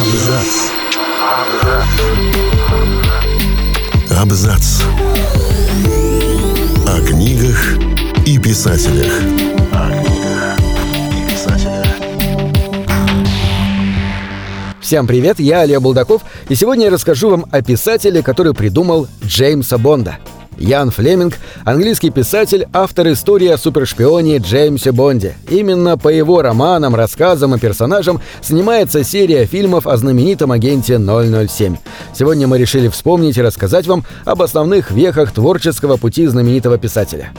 Абзац. Абзац. О книгах и писателях. Всем привет, я Олег Булдаков, и сегодня я расскажу вам о писателе, который придумал Джеймса Бонда. Ян Флеминг – английский писатель, автор истории о супершпионе Джеймсе Бонде. Именно по его романам, рассказам и персонажам снимается серия фильмов о знаменитом агенте 007. Сегодня мы решили вспомнить и рассказать вам об основных вехах творческого пути знаменитого писателя.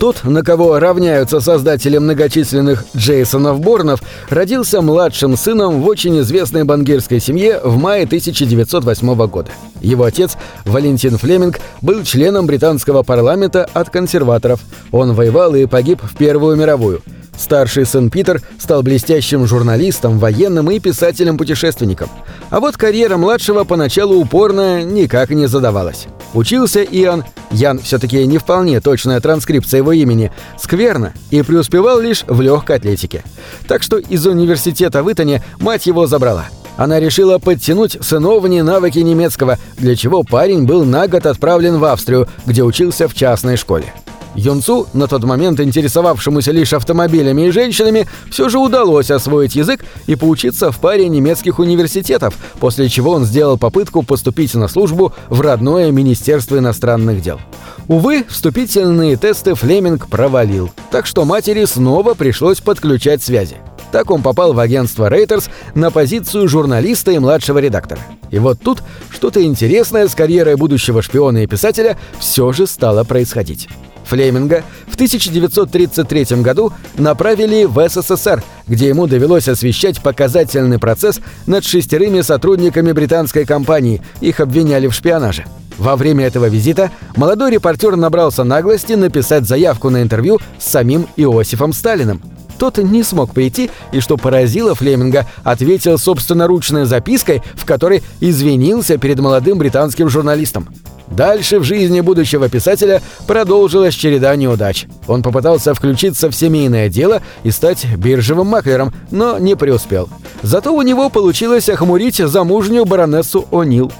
Тот, на кого равняются создатели многочисленных Джейсонов Борнов, родился младшим сыном в очень известной бангирской семье в мае 1908 года. Его отец, Валентин Флеминг, был членом британского парламента от консерваторов. Он воевал и погиб в Первую мировую – Старший сын Питер стал блестящим журналистом, военным и писателем-путешественником. А вот карьера младшего поначалу упорно никак не задавалась. Учился Иоанн, Ян все-таки не вполне точная транскрипция его имени, скверно и преуспевал лишь в легкой атлетике. Так что из университета в Итоне мать его забрала. Она решила подтянуть сыновние навыки немецкого, для чего парень был на год отправлен в Австрию, где учился в частной школе. Юнцу, на тот момент интересовавшемуся лишь автомобилями и женщинами, все же удалось освоить язык и поучиться в паре немецких университетов, после чего он сделал попытку поступить на службу в родное Министерство иностранных дел. Увы, вступительные тесты Флеминг провалил, так что матери снова пришлось подключать связи. Так он попал в агентство Reuters на позицию журналиста и младшего редактора. И вот тут что-то интересное с карьерой будущего шпиона и писателя все же стало происходить. Флеминга в 1933 году направили в СССР, где ему довелось освещать показательный процесс над шестерыми сотрудниками британской компании, их обвиняли в шпионаже. Во время этого визита молодой репортер набрался наглости написать заявку на интервью с самим Иосифом Сталиным. Тот не смог прийти и, что поразило Флеминга, ответил собственноручной запиской, в которой извинился перед молодым британским журналистом. Дальше в жизни будущего писателя продолжилась череда неудач. Он попытался включиться в семейное дело и стать биржевым маклером, но не преуспел. Зато у него получилось охмурить замужнюю баронессу О'Нил.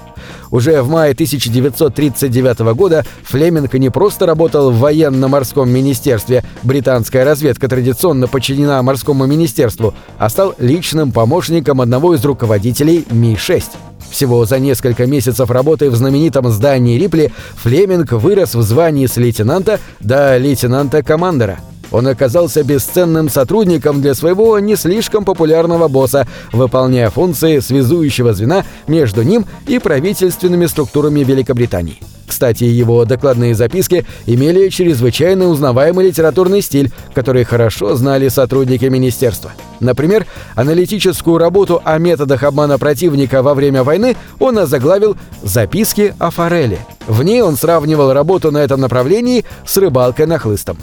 Уже в мае 1939 года Флеминг не просто работал в военно-морском министерстве, британская разведка традиционно подчинена морскому министерству, а стал личным помощником одного из руководителей Ми-6. Всего за несколько месяцев работы в знаменитом здании Рипли Флеминг вырос в звании с лейтенанта до лейтенанта-командера. Он оказался бесценным сотрудником для своего не слишком популярного босса, выполняя функции связующего звена между ним и правительственными структурами Великобритании. Кстати, его докладные записки имели чрезвычайно узнаваемый литературный стиль, который хорошо знали сотрудники министерства. Например, аналитическую работу о методах обмана противника во время войны он озаглавил «Записки о форели». В ней он сравнивал работу на этом направлении с рыбалкой на хлыстом.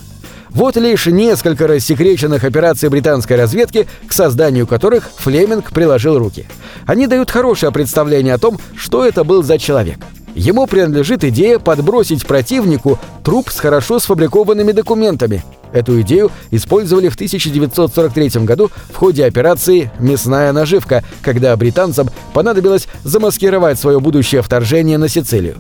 Вот лишь несколько рассекреченных операций британской разведки, к созданию которых Флеминг приложил руки. Они дают хорошее представление о том, что это был за человек – Ему принадлежит идея подбросить противнику труп с хорошо сфабрикованными документами. Эту идею использовали в 1943 году в ходе операции «Мясная наживка», когда британцам понадобилось замаскировать свое будущее вторжение на Сицилию.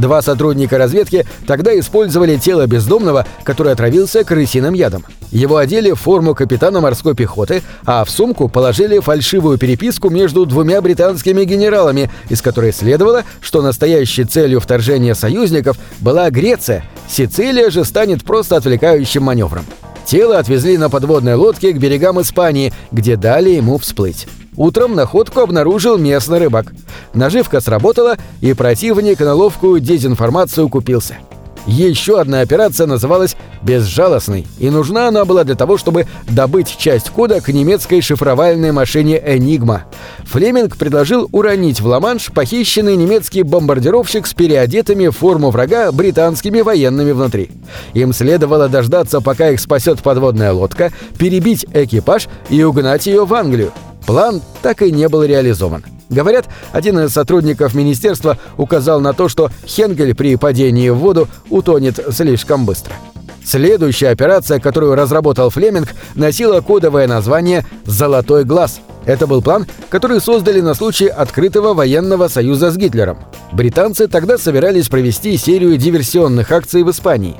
Два сотрудника разведки тогда использовали тело бездомного, который отравился крысиным ядом. Его одели в форму капитана морской пехоты, а в сумку положили фальшивую переписку между двумя британскими генералами, из которой следовало, что настоящей целью вторжения союзников была Греция, Сицилия же станет просто отвлекающим маневром. Тело отвезли на подводной лодке к берегам Испании, где дали ему всплыть. Утром находку обнаружил местный рыбак. Наживка сработала, и противник на ловкую дезинформацию купился. Еще одна операция называлась «Безжалостной», и нужна она была для того, чтобы добыть часть кода к немецкой шифровальной машине «Энигма». Флеминг предложил уронить в Ла-Манш похищенный немецкий бомбардировщик с переодетыми в форму врага британскими военными внутри. Им следовало дождаться, пока их спасет подводная лодка, перебить экипаж и угнать ее в Англию. План так и не был реализован. Говорят, один из сотрудников министерства указал на то, что Хенгель при падении в воду утонет слишком быстро. Следующая операция, которую разработал Флеминг, носила кодовое название «Золотой глаз». Это был план, который создали на случай открытого военного союза с Гитлером. Британцы тогда собирались провести серию диверсионных акций в Испании.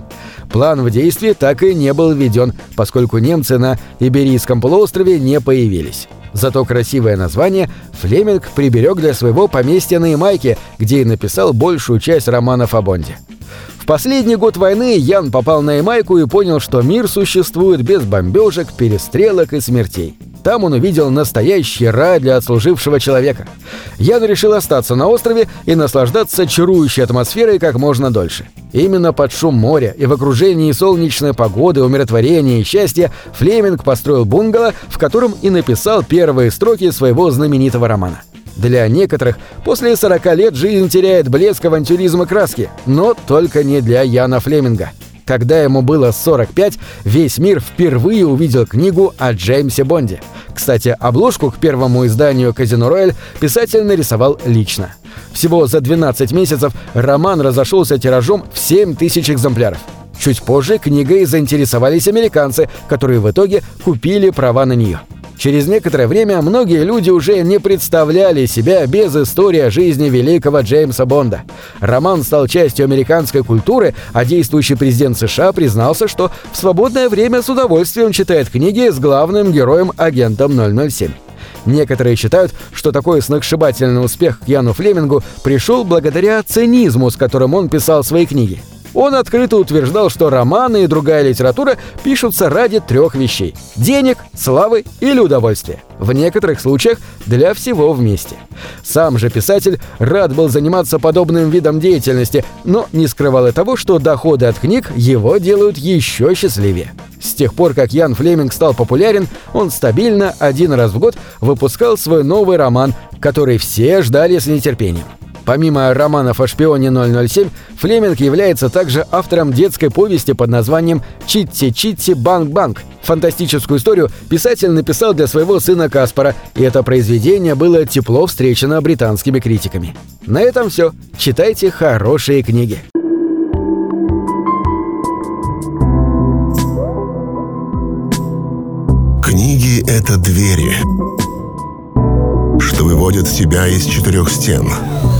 План в действии так и не был введен, поскольку немцы на Иберийском полуострове не появились. Зато красивое название Флеминг приберег для своего поместья на Ямайке, где и написал большую часть романов о Бонде. В последний год войны Ян попал на Ямайку и понял, что мир существует без бомбежек, перестрелок и смертей. Там он увидел настоящий рай для отслужившего человека. Ян решил остаться на острове и наслаждаться чарующей атмосферой как можно дольше. Именно под шум моря и в окружении солнечной погоды, умиротворения и счастья Флеминг построил бунгало, в котором и написал первые строки своего знаменитого романа. Для некоторых после 40 лет жизнь теряет блеск авантюризма краски, но только не для Яна Флеминга. Когда ему было 45, весь мир впервые увидел книгу о Джеймсе Бонде. Кстати, обложку к первому изданию «Казино Рояль» писатель нарисовал лично. Всего за 12 месяцев роман разошелся тиражом в 7 тысяч экземпляров. Чуть позже книгой заинтересовались американцы, которые в итоге купили права на нее. Через некоторое время многие люди уже не представляли себя без истории о жизни великого Джеймса Бонда. Роман стал частью американской культуры, а действующий президент США признался, что в свободное время с удовольствием читает книги с главным героем агентом 007. Некоторые считают, что такой сногсшибательный успех к Яну Флемингу пришел благодаря цинизму, с которым он писал свои книги. Он открыто утверждал, что романы и другая литература пишутся ради трех вещей – денег, славы или удовольствия. В некоторых случаях для всего вместе. Сам же писатель рад был заниматься подобным видом деятельности, но не скрывал и того, что доходы от книг его делают еще счастливее. С тех пор, как Ян Флеминг стал популярен, он стабильно один раз в год выпускал свой новый роман, который все ждали с нетерпением. Помимо романов о шпионе 007, Флеминг является также автором детской повести под названием «Читти-Читти Банк-Банк». Фантастическую историю писатель написал для своего сына Каспара, и это произведение было тепло встречено британскими критиками. На этом все. Читайте хорошие книги. Книги — это двери, что выводят тебя из четырех стен —